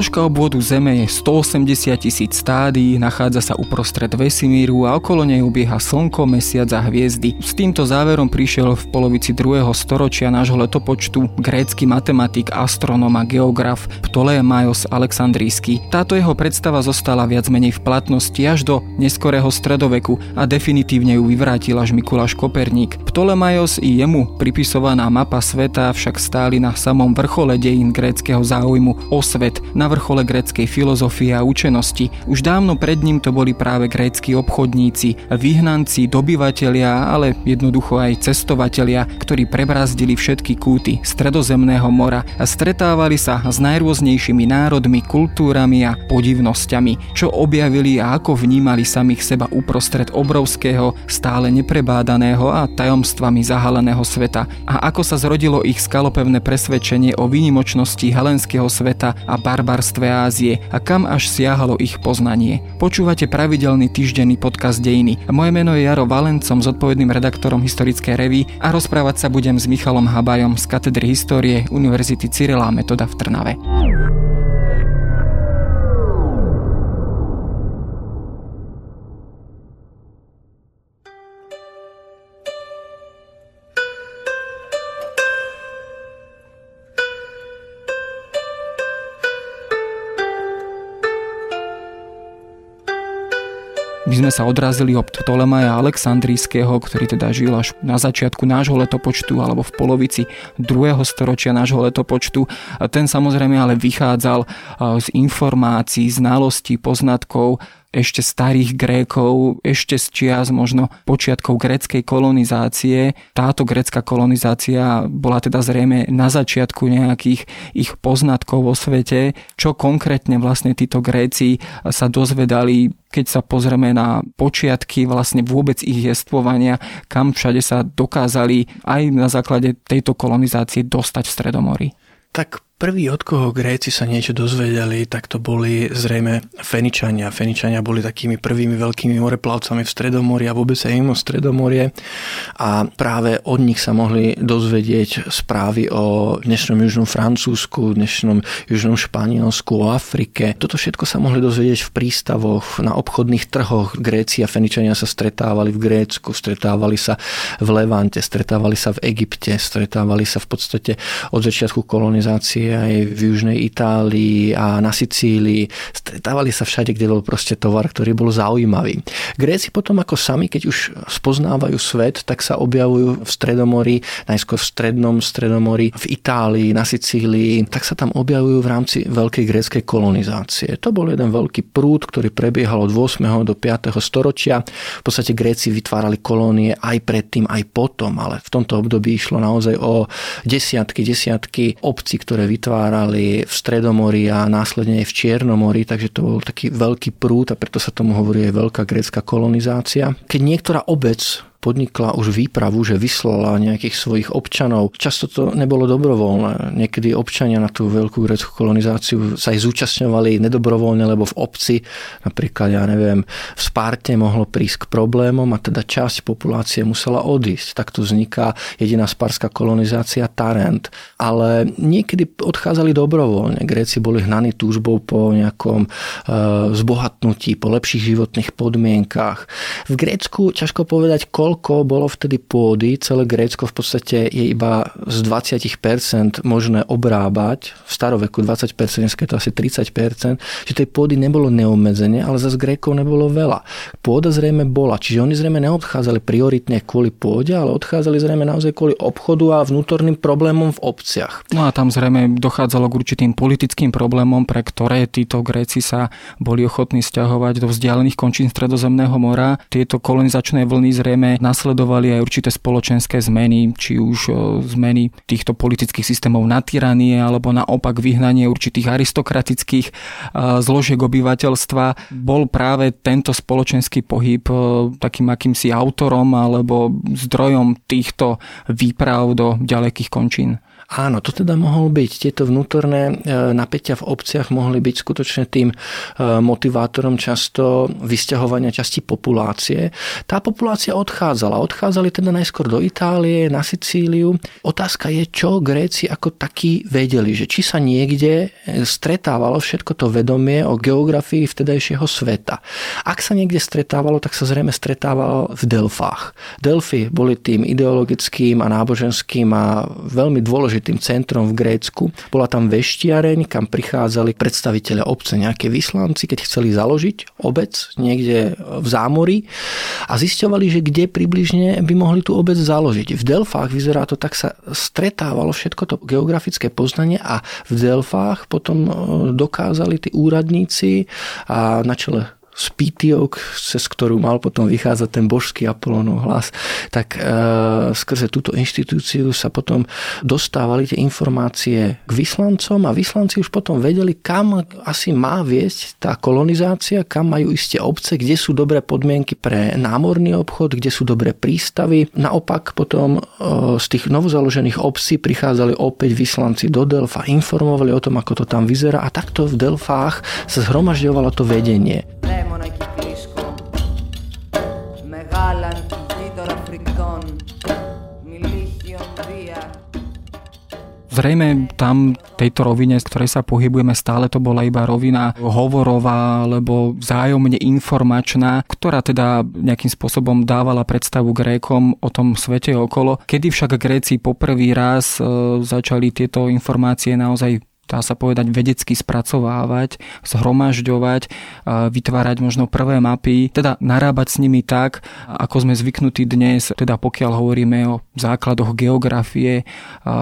Dĺžka obvodu Zeme je 180 tisíc stádií, nachádza sa uprostred vesmíru a okolo nej ubieha Slnko, Mesiac a hviezdy. S týmto záverom prišiel v polovici 2. storočia nášho letopočtu grécky matematik, astronóm a geograf Ptolemaios Alexandrijský. Táto jeho predstava zostala viac menej v platnosti až do neskorého stredoveku a definitívne ju vyvrátil až Mikuláš Koperník. Ptolemaios i jemu pripisovaná mapa sveta však stáli na samom vrchole dejín gréckého záujmu o svet, na vrchole gréckej filozofie a učenosti. Už dávno pred ním to boli práve grécky obchodníci, vyhnanci, dobyvatelia, ale jednoducho aj cestovatelia, ktorí prebrazdili všetky kúty stredozemného mora a stretávali sa s najrôznejšími národmi, kultúrami a podivnosťami, čo objavili a ako vnímali samých seba uprostred obrovského, stále neprebádaného a tajomstvami zahaleného sveta a ako sa zrodilo ich skalopevné presvedčenie o výnimočnosti helenského sveta a barbarstve Ázie a kam až siahalo ich poznanie. Počúvate pravidelný týždenný podcast Dejiny. Moje meno je Jaro Valencom, zodpovedným redaktorom historickej revy a rozprávať sa budem s Michalom Habajom z katedry histórie Univerzity Cyrila Metoda v Trnave. My sme sa odrazili od Ptolemaja Aleksandrijského, ktorý teda žil až na začiatku nášho letopočtu alebo v polovici druhého storočia nášho letopočtu. Ten samozrejme ale vychádzal z informácií, znalostí, poznatkov ešte starých Grékov, ešte z čias možno počiatkov gréckej kolonizácie. Táto grécka kolonizácia bola teda zrejme na začiatku nejakých ich poznatkov vo svete, čo konkrétne vlastne títo Gréci sa dozvedali keď sa pozrieme na počiatky vlastne vôbec ich jestvovania, kam všade sa dokázali aj na základe tejto kolonizácie dostať v Stredomorí. Tak Prví, od koho Gréci sa niečo dozvedeli, tak to boli zrejme Feničania. Feničania boli takými prvými veľkými moreplavcami v Stredomori a vôbec aj mimo Stredomorie. A práve od nich sa mohli dozvedieť správy o dnešnom južnom Francúzsku, dnešnom južnom Španielsku, o Afrike. Toto všetko sa mohli dozvedieť v prístavoch, na obchodných trhoch. Gréci a Feničania sa stretávali v Grécku, stretávali sa v Levante, stretávali sa v Egypte, stretávali sa v podstate od začiatku kolonizácie aj v južnej Itálii a na Sicílii. Stretávali sa všade, kde bol proste tovar, ktorý bol zaujímavý. Gréci potom ako sami, keď už spoznávajú svet, tak sa objavujú v Stredomori, najskôr v Strednom Stredomori, v Itálii, na Sicílii, tak sa tam objavujú v rámci veľkej gréckej kolonizácie. To bol jeden veľký prúd, ktorý prebiehal od 8. do 5. storočia. V podstate Gréci vytvárali kolónie aj predtým, aj potom, ale v tomto období išlo naozaj o desiatky, desiatky obcí, ktoré vytvárali v Stredomori a následne aj v Čiernomori, takže to bol taký veľký prúd a preto sa tomu hovorí aj veľká grécka kolonizácia. Keď niektorá obec podnikla už výpravu, že vyslala nejakých svojich občanov. Často to nebolo dobrovoľné. Niekedy občania na tú veľkú greckú kolonizáciu sa aj zúčastňovali nedobrovoľne, lebo v obci, napríklad, ja neviem, v Sparte mohlo prísť k problémom a teda časť populácie musela odísť. Takto vzniká jediná sparská kolonizácia Tarent. Ale niekedy odchádzali dobrovoľne. Gréci boli hnaní túžbou po nejakom e, zbohatnutí, po lepších životných podmienkách. V Grécku ťažko povedať, koľko koľko bolo vtedy pôdy, celé Grécko v podstate je iba z 20% možné obrábať, v staroveku 20%, dneska je to asi 30%, že tej pôdy nebolo neobmedzenie, ale zase Grékov nebolo veľa. Pôda zrejme bola, čiže oni zrejme neodchádzali prioritne kvôli pôde, ale odchádzali zrejme naozaj kvôli obchodu a vnútorným problémom v obciach. No a tam zrejme dochádzalo k určitým politickým problémom, pre ktoré títo Gréci sa boli ochotní stiahovať do vzdialených končín Stredozemného mora. Tieto kolonizačné vlny zrejme nasledovali aj určité spoločenské zmeny, či už zmeny týchto politických systémov na tyranie, alebo naopak vyhnanie určitých aristokratických zložiek obyvateľstva. Bol práve tento spoločenský pohyb takým akýmsi autorom alebo zdrojom týchto výprav do ďalekých končín. Áno, to teda mohol byť. Tieto vnútorné e, napätia v obciach mohli byť skutočne tým e, motivátorom často vysťahovania časti populácie. Tá populácia odchádzala. Odchádzali teda najskôr do Itálie, na Sicíliu. Otázka je, čo Gréci ako takí vedeli, že či sa niekde stretávalo všetko to vedomie o geografii vtedajšieho sveta. Ak sa niekde stretávalo, tak sa zrejme stretávalo v Delfách. Delfy boli tým ideologickým a náboženským a veľmi dôležitým dôležitým centrom v Grécku. Bola tam veštiareň, kam prichádzali predstaviteľe obce, nejaké vyslanci, keď chceli založiť obec niekde v zámori a zisťovali, že kde približne by mohli tú obec založiť. V Delfách vyzerá to tak sa stretávalo všetko to geografické poznanie a v Delfách potom e, dokázali tí úradníci a na čele Spítiok, cez ktorú mal potom vychádzať ten božský Apolónov hlas, tak e, skrze túto inštitúciu sa potom dostávali tie informácie k vyslancom a vyslanci už potom vedeli, kam asi má viesť tá kolonizácia, kam majú isté obce, kde sú dobré podmienky pre námorný obchod, kde sú dobré prístavy. Naopak potom e, z tých novozaložených obcí prichádzali opäť vyslanci do Delfa, informovali o tom, ako to tam vyzerá a takto v Delfách sa zhromažďovalo to vedenie. Zrejme tam tejto rovine, z ktorej sa pohybujeme, stále to bola iba rovina hovorová alebo vzájomne informačná, ktorá teda nejakým spôsobom dávala predstavu Grékom o tom svete okolo. Kedy však Gréci poprvý raz e, začali tieto informácie naozaj dá sa povedať, vedecky spracovávať, zhromažďovať, vytvárať možno prvé mapy, teda narábať s nimi tak, ako sme zvyknutí dnes, teda pokiaľ hovoríme o základoch geografie,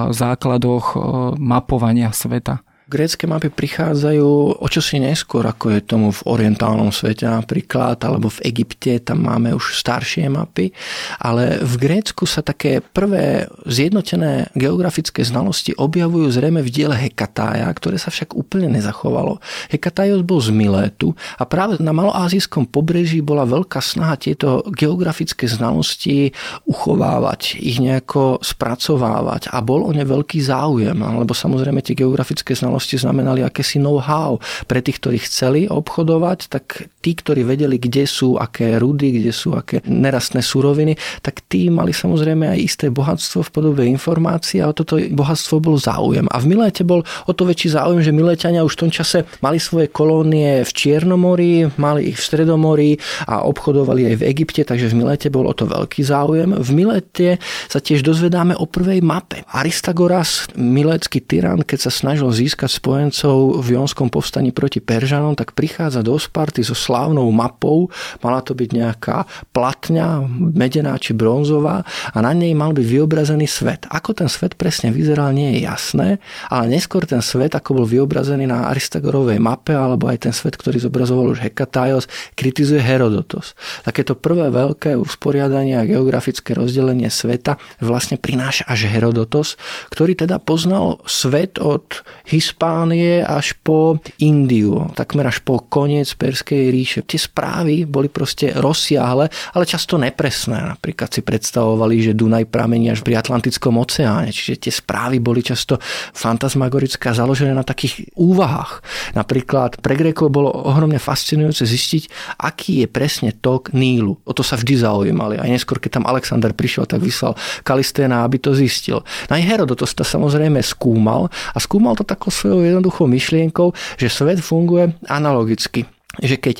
základoch mapovania sveta. Grécké mapy prichádzajú o čosi neskôr, ako je tomu v orientálnom svete napríklad, alebo v Egypte, tam máme už staršie mapy, ale v Grécku sa také prvé zjednotené geografické znalosti objavujú zrejme v diele Hekatája, ktoré sa však úplne nezachovalo. Hekatajos bol z Milétu a práve na maloázijskom pobreží bola veľká snaha tieto geografické znalosti uchovávať, ich nejako spracovávať a bol o ne veľký záujem, lebo samozrejme tie geografické znalosti minulosti znamenali akési know-how. Pre tých, ktorí chceli obchodovať, tak tí, ktorí vedeli, kde sú aké rudy, kde sú aké nerastné suroviny, tak tí mali samozrejme aj isté bohatstvo v podobe informácií a o toto bohatstvo bol záujem. A v Miléte bol o to väčší záujem, že Miléťania už v tom čase mali svoje kolónie v Čiernomori, mali ich v Stredomori a obchodovali aj v Egypte, takže v Miléte bol o to veľký záujem. V Milete sa tiež dozvedáme o prvej mape. Aristagoras, milécky tyran, keď sa snažil získať spojencov v Jonskom povstaní proti Peržanom, tak prichádza do Sparty so slávnou mapou. Mala to byť nejaká platňa, medená či bronzová a na nej mal byť vyobrazený svet. Ako ten svet presne vyzeral, nie je jasné, ale neskôr ten svet, ako bol vyobrazený na Aristagorovej mape, alebo aj ten svet, ktorý zobrazoval už Hekatajos, kritizuje Herodotos. Takéto prvé veľké usporiadanie a geografické rozdelenie sveta vlastne prináša až Herodotos, ktorý teda poznal svet od Hispánie Hispánie až po Indiu, takmer až po koniec Perskej ríše. Tie správy boli proste rozsiahle, ale často nepresné. Napríklad si predstavovali, že Dunaj pramení až pri Atlantickom oceáne, čiže tie správy boli často fantasmagorické založené na takých úvahách. Napríklad pre Grékov bolo ohromne fascinujúce zistiť, aký je presne tok Nílu. O to sa vždy zaujímali. Aj neskôr, keď tam Alexander prišiel, tak vyslal Kalisténa, aby to zistil. No aj Herodotos to samozrejme skúmal a skúmal to takou svojou jednoduchou myšlienkou, že svet funguje analogicky. Že keď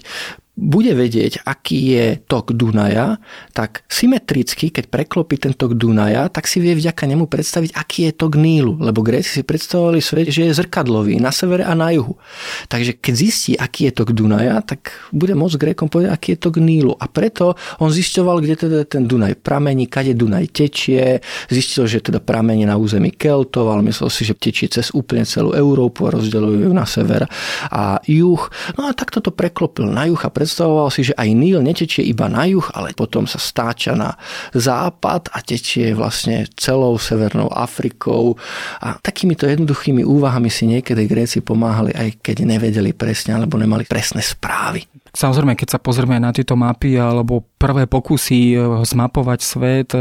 bude vedieť, aký je tok Dunaja, tak symetricky, keď preklopí ten tok Dunaja, tak si vie vďaka nemu predstaviť, aký je tok Nílu. Lebo Gréci si predstavovali svet, že je zrkadlový na severe a na juhu. Takže keď zistí, aký je tok Dunaja, tak bude môcť Grékom povedať, aký je tok Nílu. A preto on zisťoval, kde teda ten Dunaj pramení, kade Dunaj tečie, zistil, že teda pramení na území Keltov, ale myslel si, že tečie cez úplne celú Európu a rozdeľujú na sever a juh. No a takto to preklopil na juh a predstavoval si, že aj Níl netečie iba na juh, ale potom sa stáča na západ a tečie vlastne celou Severnou Afrikou. A takýmito jednoduchými úvahami si niekedy Gréci pomáhali, aj keď nevedeli presne alebo nemali presné správy. Samozrejme, keď sa pozrieme na tieto mapy alebo prvé pokusy zmapovať svet,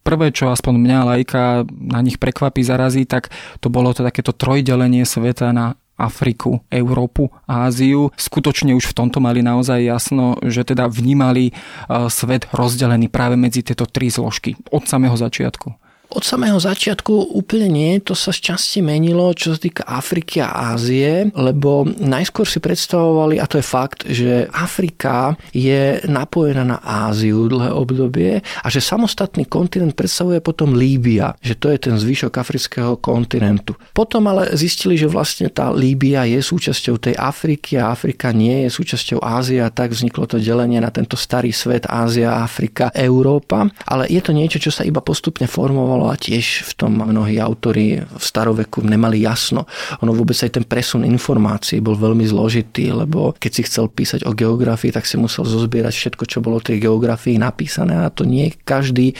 prvé, čo aspoň mňa lajka na nich prekvapí, zarazí, tak to bolo to takéto trojdelenie sveta na Afriku, Európu, Áziu. Skutočne už v tomto mali naozaj jasno, že teda vnímali svet rozdelený práve medzi tieto tri zložky od samého začiatku. Od samého začiatku úplne nie, to sa šťastie menilo, čo sa týka Afriky a Ázie, lebo najskôr si predstavovali, a to je fakt, že Afrika je napojená na Áziu dlhé obdobie a že samostatný kontinent predstavuje potom Líbia, že to je ten zvyšok afrického kontinentu. Potom ale zistili, že vlastne tá Líbia je súčasťou tej Afriky a Afrika nie je súčasťou Ázie a tak vzniklo to delenie na tento starý svet Ázia, Afrika, Európa. Ale je to niečo, čo sa iba postupne formovalo a tiež v tom mnohí autory v staroveku nemali jasno. Ono vôbec aj ten presun informácií bol veľmi zložitý, lebo keď si chcel písať o geografii, tak si musel zozbierať všetko, čo bolo v tej geografii napísané a to nie každý e,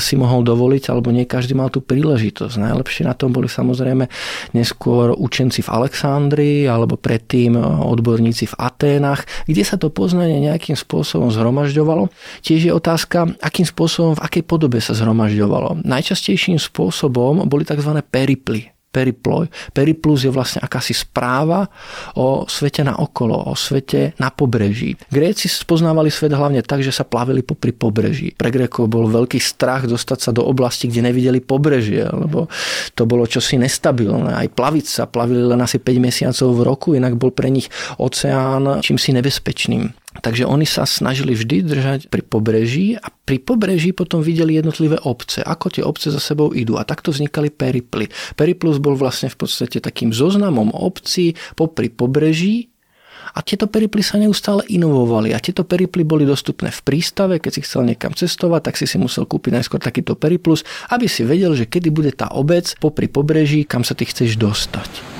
si mohol dovoliť, alebo nie každý mal tú príležitosť. Najlepšie na tom boli samozrejme neskôr učenci v Alexandrii alebo predtým odborníci v Aténach, kde sa to poznanie nejakým spôsobom zhromažďovalo. Tiež je otázka, akým spôsobom, v akej podobe sa zhromažďovalo. Najčastejšie najčastejším spôsobom boli tzv. periply periploj. Periplus je vlastne akási správa o svete na okolo, o svete na pobreží. Gréci spoznávali svet hlavne tak, že sa plavili popri pobreží. Pre Grékov bol veľký strach dostať sa do oblasti, kde nevideli pobrežie, lebo to bolo čosi nestabilné. Aj plaviť sa, plavili len asi 5 mesiacov v roku, inak bol pre nich oceán čímsi nebezpečným. Takže oni sa snažili vždy držať pri pobreží a pri pobreží potom videli jednotlivé obce, ako tie obce za sebou idú a takto vznikali periply. Periplus bol vlastne v podstate takým zoznamom obcí popri pobreží a tieto periply sa neustále inovovali a tieto periply boli dostupné v prístave, keď si chcel niekam cestovať, tak si si musel kúpiť najskôr takýto periplus, aby si vedel, že kedy bude tá obec popri pobreží, kam sa ty chceš dostať.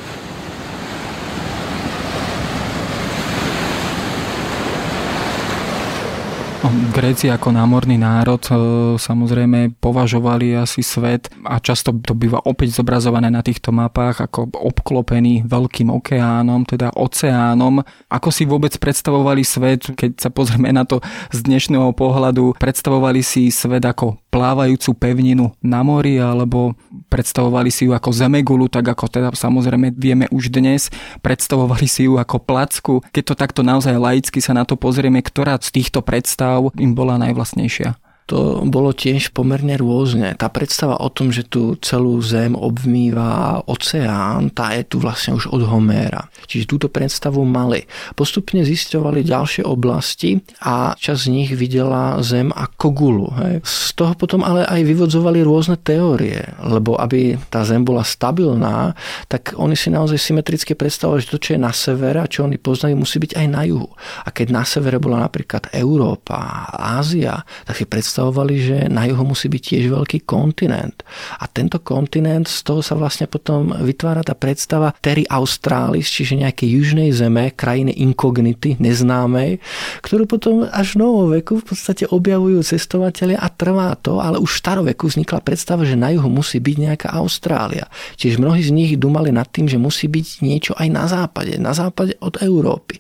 Gréci ako námorný národ e, samozrejme považovali asi svet a často to býva opäť zobrazované na týchto mapách ako obklopený veľkým okeánom, teda oceánom. Ako si vôbec predstavovali svet, keď sa pozrieme na to z dnešného pohľadu, predstavovali si svet ako plávajúcu pevninu na mori alebo predstavovali si ju ako zemegulu, tak ako teda samozrejme vieme už dnes, predstavovali si ju ako placku. Keď to takto naozaj laicky sa na to pozrieme, ktorá z týchto predstav im bola najvlastnejšia? To bolo tiež pomerne rôzne. Tá predstava o tom, že tu celú zem obmýva oceán, tá je tu vlastne už od Homéra. Čiže túto predstavu mali. Postupne zisťovali ďalšie oblasti a čas z nich videla zem ako gulu. Hej. Z toho potom ale aj vyvodzovali rôzne teórie, lebo aby tá zem bola stabilná, tak oni si naozaj symetricky predstavovali, že to, čo je na severe a čo oni poznajú, musí byť aj na juhu. A keď na severe bola napríklad Európa, Ázia, tak si predstavovali predstavovali, že na juhu musí byť tiež veľký kontinent. A tento kontinent, z toho sa vlastne potom vytvára tá predstava Terry Australis, čiže nejakej južnej zeme, krajiny inkognity, neznámej, ktorú potom až v novoveku v podstate objavujú cestovateľia a trvá to, ale už v staroveku vznikla predstava, že na juhu musí byť nejaká Austrália. Čiže mnohí z nich dumali nad tým, že musí byť niečo aj na západe, na západe od Európy.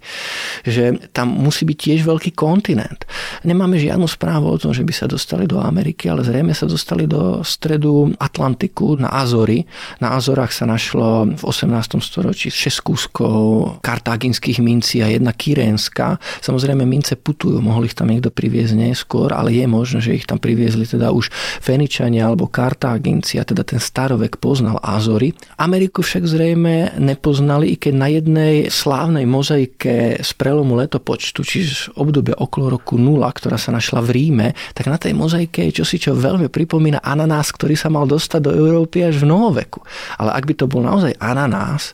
Že tam musí byť tiež veľký kontinent. Nemáme žiadnu správu o tom, že by sa dostali do Ameriky, ale zrejme sa dostali do stredu Atlantiku na Azory. Na Azorách sa našlo v 18. storočí 6 kúskov kartáginských mincí a jedna kyrénska. Samozrejme mince putujú, mohli ich tam niekto priviezť neskôr, ale je možné, že ich tam priviezli teda už Feničania alebo Kartáginci a teda ten starovek poznal Azory. Ameriku však zrejme nepoznali, i keď na jednej slávnej mozaike z prelomu letopočtu, čiže obdobie okolo roku 0, ktorá sa našla v Ríme, tak na na tej mozaike je čosi, čo veľmi pripomína ananás, ktorý sa mal dostať do Európy až v novoveku. Ale ak by to bol naozaj ananás,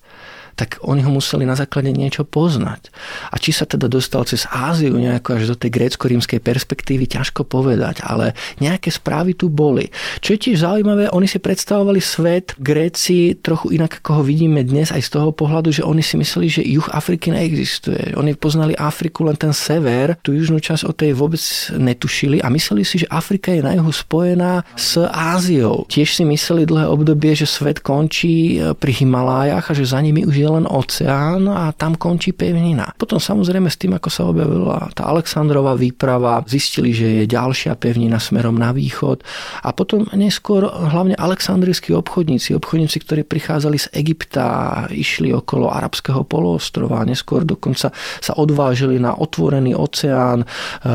tak oni ho museli na základe niečo poznať. A či sa teda dostal cez Áziu nejako až do tej grécko-rímskej perspektívy, ťažko povedať, ale nejaké správy tu boli. Čo je tiež zaujímavé, oni si predstavovali svet Gréci trochu inak, ako ho vidíme dnes, aj z toho pohľadu, že oni si mysleli, že juh Afriky neexistuje. Oni poznali Afriku len ten sever, tú južnú časť o tej vôbec netušili a mysleli si, že Afrika je na juhu spojená s Áziou. Tiež si mysleli dlhé obdobie, že svet končí pri Himalájach a že za nimi už je je len oceán a tam končí pevnina. Potom samozrejme s tým, ako sa objavila tá Aleksandrová výprava, zistili, že je ďalšia pevnina smerom na východ a potom neskôr hlavne aleksandrijskí obchodníci, obchodníci, ktorí prichádzali z Egypta, išli okolo arabského poloostrova neskôr dokonca sa odvážili na otvorený oceán e,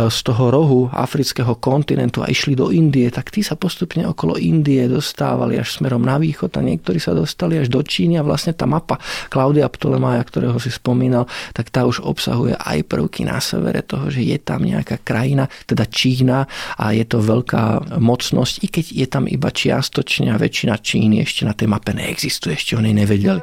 z toho rohu afrického kontinentu a išli do Indie, tak tí sa postupne okolo Indie dostávali až smerom na východ a niektorí sa dostali až do Číny a vlastne tá mapa Klaudia Ptolemaja, ktorého si spomínal, tak tá už obsahuje aj prvky na severe toho, že je tam nejaká krajina, teda Čína a je to veľká mocnosť, i keď je tam iba čiastočne a väčšina Číny ešte na tej mape neexistuje, ešte o nej nevedeli.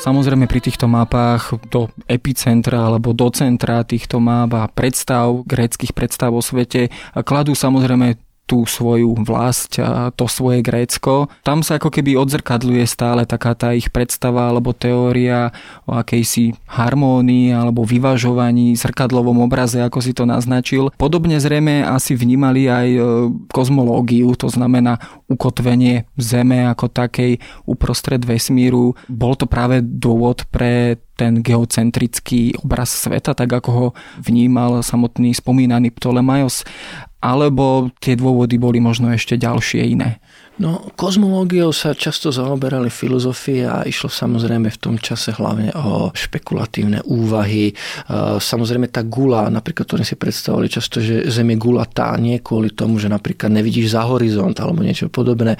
Samozrejme pri týchto mapách do epicentra alebo do centra týchto map a predstav, gréckých predstav o svete kladú samozrejme tú svoju vlast a to svoje Grécko. Tam sa ako keby odzrkadľuje stále taká tá ich predstava alebo teória o akejsi harmónii alebo vyvažovaní, zrkadlovom obraze, ako si to naznačil. Podobne zrejme asi vnímali aj e, kozmológiu, to znamená ukotvenie Zeme ako takej uprostred vesmíru. Bol to práve dôvod pre ten geocentrický obraz sveta, tak ako ho vnímal samotný spomínaný Ptolemaios alebo tie dôvody boli možno ešte ďalšie iné? No, kozmológiou sa často zaoberali filozofie a išlo samozrejme v tom čase hlavne o špekulatívne úvahy. E, samozrejme tá gula, napríklad to si predstavovali často, že Zem je gulatá nie kvôli tomu, že napríklad nevidíš za horizont alebo niečo podobné,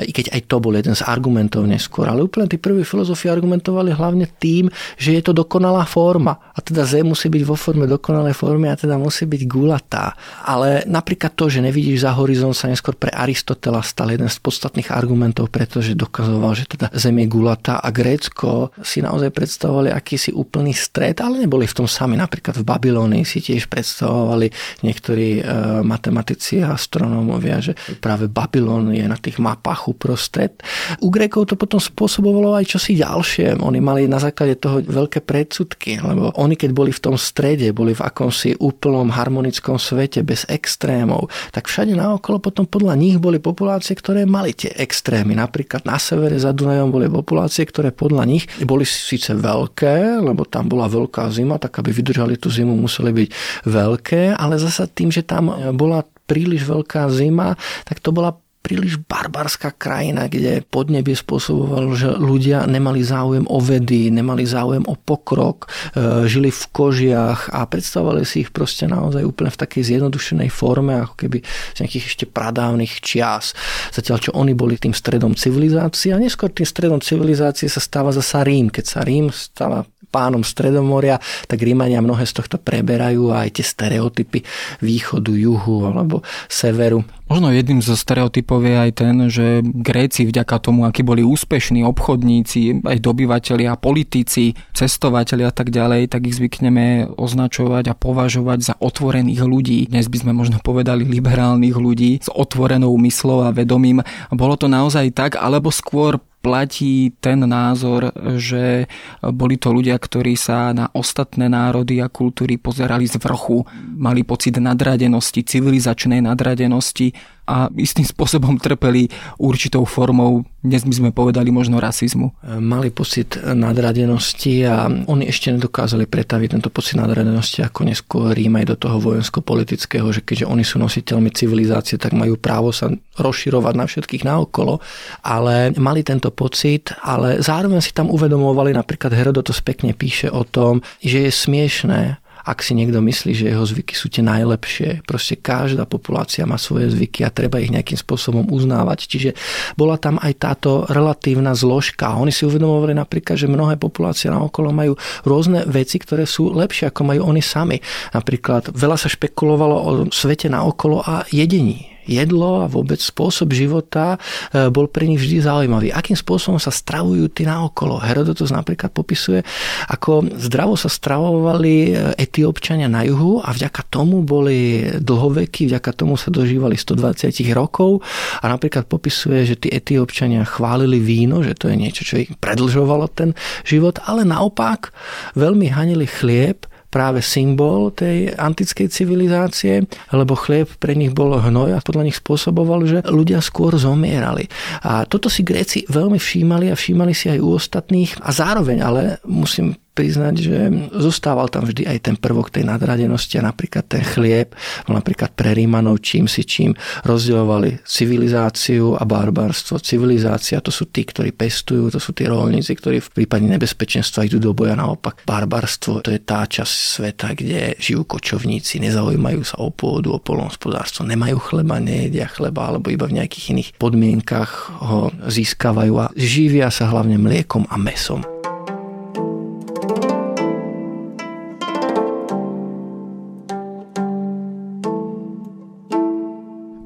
e, i keď aj to bol jeden z argumentov neskôr. Ale úplne tí prví filozofi argumentovali hlavne tým, že je to dokonalá forma. A teda Zem musí byť vo forme dokonalej formy a teda musí byť gulatá. Ale napríklad to, že nevidíš za horizont sa neskôr pre Aristotela stal jeden z z podstatných argumentov, pretože dokazoval, že teda Zem je gulatá a Grécko si naozaj predstavovali akýsi úplný stred, ale neboli v tom sami. Napríklad v Babylónii si tiež predstavovali niektorí e, matematici a astronómovia, že práve Babylon je na tých mapách uprostred. U Grékov to potom spôsobovalo aj čosi ďalšie. Oni mali na základe toho veľké predsudky, lebo oni keď boli v tom strede, boli v akomsi úplnom harmonickom svete bez extrémov, tak všade naokolo potom podľa nich boli populácie, ktoré mali tie extrémy. Napríklad na severe za Dunajom boli populácie, ktoré podľa nich boli síce veľké, lebo tam bola veľká zima, tak aby vydržali tú zimu museli byť veľké, ale zasa tým, že tam bola príliš veľká zima, tak to bola príliš barbarská krajina, kde podnebie spôsobovalo, že ľudia nemali záujem o vedy, nemali záujem o pokrok, e, žili v kožiach a predstavovali si ich proste naozaj úplne v takej zjednodušenej forme, ako keby z nejakých ešte pradávnych čias. Zatiaľ, čo oni boli tým stredom civilizácie a neskôr tým stredom civilizácie sa stáva zasa Rím. Keď sa Rím stáva pánom Stredomoria, tak Rímania mnohé z tohto preberajú a aj tie stereotypy východu, juhu alebo severu. Možno jedným zo stereotypov je aj ten, že Gréci vďaka tomu, akí boli úspešní obchodníci, aj dobyvateľia, politici, cestovatelia a tak ďalej, tak ich zvykneme označovať a považovať za otvorených ľudí. Dnes by sme možno povedali liberálnych ľudí s otvorenou myslou a vedomím. Bolo to naozaj tak, alebo skôr platí ten názor, že boli to ľudia, ktorí sa na ostatné národy a kultúry pozerali z vrchu, mali pocit nadradenosti, civilizačnej nadradenosti a istým spôsobom trpeli určitou formou, dnes by sme povedali možno rasizmu. Mali pocit nadradenosti a oni ešte nedokázali pretaviť tento pocit nadradenosti ako neskôr Rím aj do toho vojensko-politického, že keďže oni sú nositeľmi civilizácie, tak majú právo sa rozširovať na všetkých naokolo, ale mali tento pocit, ale zároveň si tam uvedomovali, napríklad Herodotos pekne píše o tom, že je smiešné, ak si niekto myslí, že jeho zvyky sú tie najlepšie. Proste každá populácia má svoje zvyky a treba ich nejakým spôsobom uznávať. Čiže bola tam aj táto relatívna zložka. Oni si uvedomovali napríklad, že mnohé populácie na okolo majú rôzne veci, ktoré sú lepšie, ako majú oni sami. Napríklad veľa sa špekulovalo o svete na okolo a jedení jedlo a vôbec spôsob života e, bol pre nich vždy zaujímavý. Akým spôsobom sa stravujú tí naokolo. Herodotus napríklad popisuje, ako zdravo sa stravovali e, etiópčania na juhu a vďaka tomu boli dlhoveky, vďaka tomu sa dožívali 120 rokov a napríklad popisuje, že tí etiópčania chválili víno, že to je niečo, čo ich predlžovalo ten život, ale naopak veľmi hanili chlieb, práve symbol tej antickej civilizácie, lebo chlieb pre nich bol hnoj a podľa nich spôsoboval, že ľudia skôr zomierali. A toto si Gréci veľmi všímali a všímali si aj u ostatných a zároveň ale musím priznať, že zostával tam vždy aj ten prvok tej nadradenosti a napríklad ten chlieb, napríklad pre Rímanov čím si čím rozdielovali civilizáciu a barbarstvo. Civilizácia to sú tí, ktorí pestujú, to sú tí rolníci, ktorí v prípade nebezpečenstva idú do boja naopak. Barbarstvo to je tá časť sveta, kde žijú kočovníci, nezaujímajú sa o pôdu, o polnohospodárstvo, nemajú chleba, nejedia chleba, alebo iba v nejakých iných podmienkach ho získavajú a živia sa hlavne mliekom a mesom.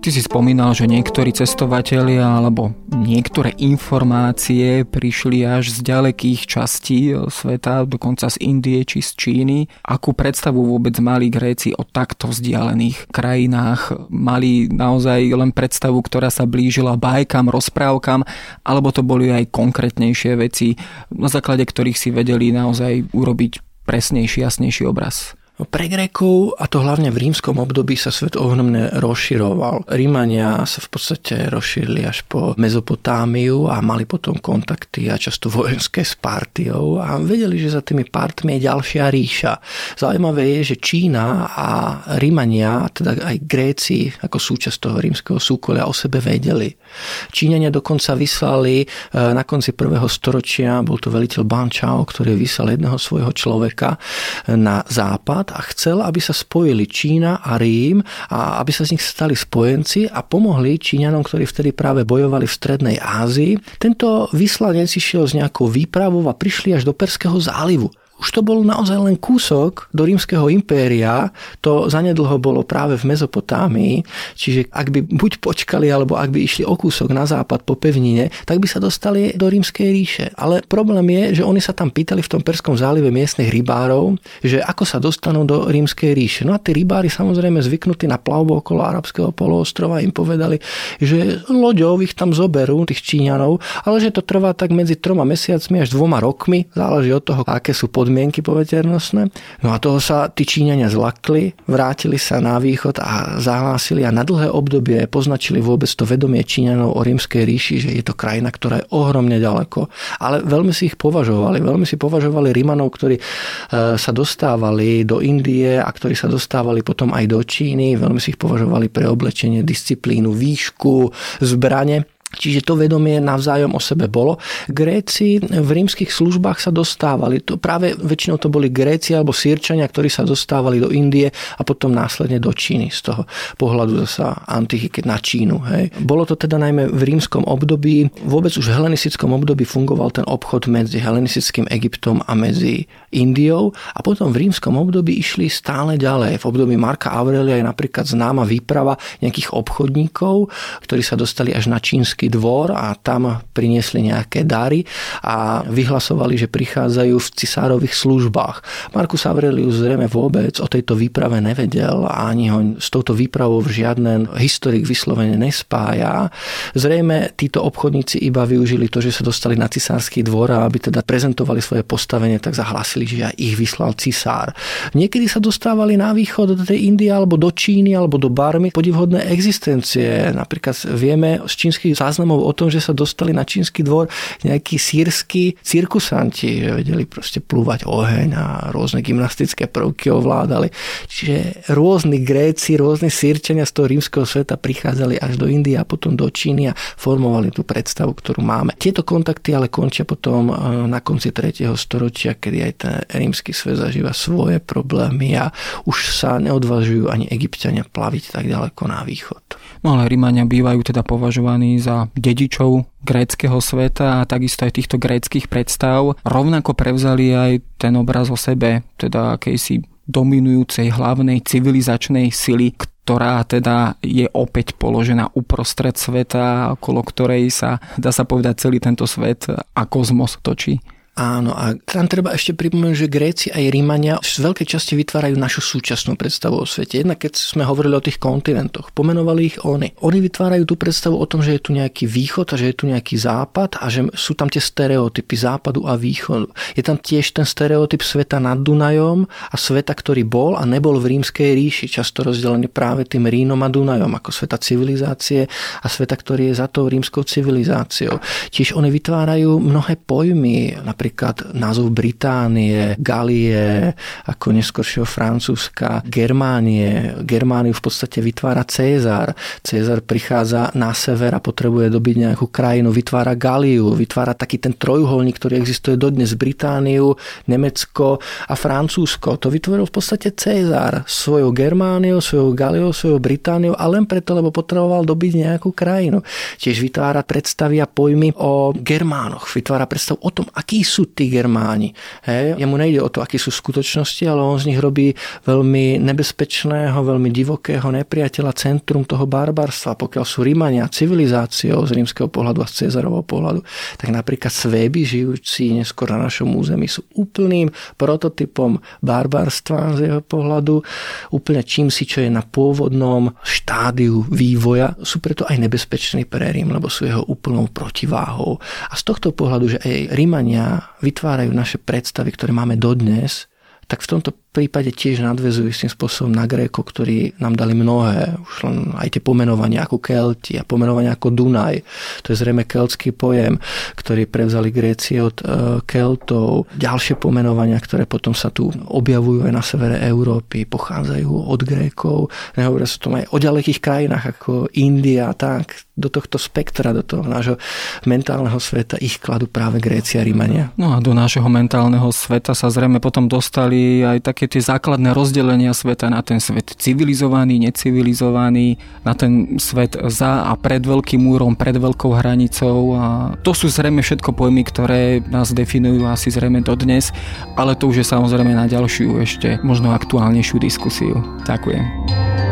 Ty si spomínal, že niektorí cestovatelia alebo niektoré informácie prišli až z ďalekých častí sveta, dokonca z Indie či z Číny. Akú predstavu vôbec mali Gréci o takto vzdialených krajinách? Mali naozaj len predstavu, ktorá sa blížila bajkám, rozprávkam, alebo to boli aj konkrétnejšie veci, na základe ktorých si vedeli naozaj urobiť presnejší, jasnejší obraz? Pre Grékov, a to hlavne v rímskom období, sa svet ohromne rozširoval. Rímania sa v podstate rozšírili až po Mezopotámiu a mali potom kontakty a často vojenské s Partiou a vedeli, že za tými partmi je ďalšia ríša. Zaujímavé je, že Čína a Rímania, teda aj Gréci ako súčasť toho rímskeho súkolia o sebe vedeli. Číňania dokonca vyslali e, na konci prvého storočia, bol to veliteľ Ban Chao, ktorý vyslal jedného svojho človeka na západ západ a chcel, aby sa spojili Čína a Rím a aby sa z nich stali spojenci a pomohli Číňanom, ktorí vtedy práve bojovali v Strednej Ázii. Tento vyslanec išiel s nejakou výpravou a prišli až do Perského zálivu už to bol naozaj len kúsok do rímskeho impéria, to zanedlho bolo práve v Mezopotámii, čiže ak by buď počkali, alebo ak by išli o kúsok na západ po pevnine, tak by sa dostali do rímskej ríše. Ale problém je, že oni sa tam pýtali v tom Perskom zálive miestnych rybárov, že ako sa dostanú do rímskej ríše. No a tí rybári samozrejme zvyknutí na plavbu okolo arabského poloostrova im povedali, že loďou ich tam zoberú, tých Číňanov, ale že to trvá tak medzi troma mesiacmi až dvoma rokmi, záleží od toho, aké sú podmienky podmienky poveternostné. No a toho sa tí Číňania zlakli, vrátili sa na východ a zahlásili a na dlhé obdobie poznačili vôbec to vedomie Číňanov o rímskej ríši, že je to krajina, ktorá je ohromne ďaleko. Ale veľmi si ich považovali. Veľmi si považovali Rímanov, ktorí e, sa dostávali do Indie a ktorí sa dostávali potom aj do Číny. Veľmi si ich považovali pre oblečenie, disciplínu, výšku, zbrane. Čiže to vedomie navzájom o sebe bolo. Gréci v rímskych službách sa dostávali. To práve väčšinou to boli Gréci alebo Sýrčania, ktorí sa dostávali do Indie a potom následne do Číny z toho pohľadu zasa antiky na Čínu. Hej. Bolo to teda najmä v rímskom období. Vôbec už v helenistickom období fungoval ten obchod medzi helenistickým Egyptom a medzi Indiou a potom v rímskom období išli stále ďalej. V období Marka Aurelia je napríklad známa výprava nejakých obchodníkov, ktorí sa dostali až na čínsky kráľovský dvor a tam priniesli nejaké dary a vyhlasovali, že prichádzajú v cisárových službách. Markus Aurelius zrejme vôbec o tejto výprave nevedel a ani ho s touto výpravou žiadnen historik vyslovene nespája. Zrejme títo obchodníci iba využili to, že sa dostali na cisársky dvor a aby teda prezentovali svoje postavenie, tak zahlásili, že aj ich vyslal cisár. Niekedy sa dostávali na východ do tej Indie alebo do Číny alebo do Barmy podivhodné existencie. Napríklad vieme z čínskych záznamov o tom, že sa dostali na čínsky dvor nejakí sírsky cirkusanti, že vedeli proste plúvať oheň a rôzne gymnastické prvky ovládali. Čiže rôzni Gréci, rôzni sírčania z toho rímskeho sveta prichádzali až do Indie a potom do Číny a formovali tú predstavu, ktorú máme. Tieto kontakty ale končia potom e, na konci 3. storočia, kedy aj ten rímsky svet zažíva svoje problémy a už sa neodvažujú ani egyptiania plaviť tak ďaleko na východ. No ale Rímania bývajú teda považovaní za dedičov gréckého sveta a takisto aj týchto gréckých predstav. Rovnako prevzali aj ten obraz o sebe, teda akejsi dominujúcej hlavnej civilizačnej sily, ktorá teda je opäť položená uprostred sveta, okolo ktorej sa, dá sa povedať, celý tento svet a kozmos točí. Áno, a tam treba ešte pripomenúť, že Gréci aj Rímania z veľkej časti vytvárajú našu súčasnú predstavu o svete. Jednak keď sme hovorili o tých kontinentoch, pomenovali ich oni. Oni vytvárajú tú predstavu o tom, že je tu nejaký východ a že je tu nejaký západ a že sú tam tie stereotypy západu a východu. Je tam tiež ten stereotyp sveta nad Dunajom a sveta, ktorý bol a nebol v rímskej ríši, často rozdelený práve tým Rínom a Dunajom ako sveta civilizácie a sveta, ktorý je za tou rímskou civilizáciou. Tiež oni vytvárajú mnohé pojmy, napríklad názov Británie, Galie, ako neskôršieho Francúzska, Germánie. Germániu v podstate vytvára Cézar. Cézar prichádza na sever a potrebuje dobiť nejakú krajinu, vytvára Galiu, vytvára taký ten trojuholník, ktorý existuje dodnes Britániu, Nemecko a Francúzsko. To vytvoril v podstate Cézar svojou Germániou, svojou Galiou, svojou Britániou a len preto, lebo potreboval dobiť nejakú krajinu. Tiež vytvára predstavy a pojmy o Germánoch, vytvára predstavu o tom, akí sú tí Germáni. Hej. Jemu nejde o to, akí sú skutočnosti, ale on z nich robí veľmi nebezpečného, veľmi divokého nepriateľa centrum toho barbarstva. Pokiaľ sú Rímania civilizáciou z rímskeho pohľadu a z Cezarovho pohľadu, tak napríklad Svéby žijúci neskôr na našom území sú úplným prototypom barbarstva z jeho pohľadu, úplne čím si, čo je na pôvodnom štádiu vývoja, sú preto aj nebezpeční pre Rím, lebo sú jeho úplnou protiváhou. A z tohto pohľadu, že aj Rímania vytvárajú naše predstavy, ktoré máme dodnes, tak v tomto prípade tiež nadvezujú tým spôsobom na Gréko, ktorí nám dali mnohé, už len aj tie pomenovania ako Kelti a pomenovania ako Dunaj. To je zrejme keltský pojem, ktorý prevzali Gréci od uh, Keltov. Ďalšie pomenovania, ktoré potom sa tu objavujú aj na severe Európy, pochádzajú od Grékov. Nehovoria sa tom aj o ďalekých krajinách ako India, tak do tohto spektra, do toho nášho mentálneho sveta ich kladú práve Gréci a Rímania. No a do nášho mentálneho sveta sa zrejme potom dostali aj také také tie základné rozdelenia sveta na ten svet civilizovaný, necivilizovaný, na ten svet za a pred veľkým múrom, pred veľkou hranicou a to sú zrejme všetko pojmy, ktoré nás definujú asi zrejme dodnes, ale to už je samozrejme na ďalšiu ešte možno aktuálnejšiu diskusiu. Ďakujem.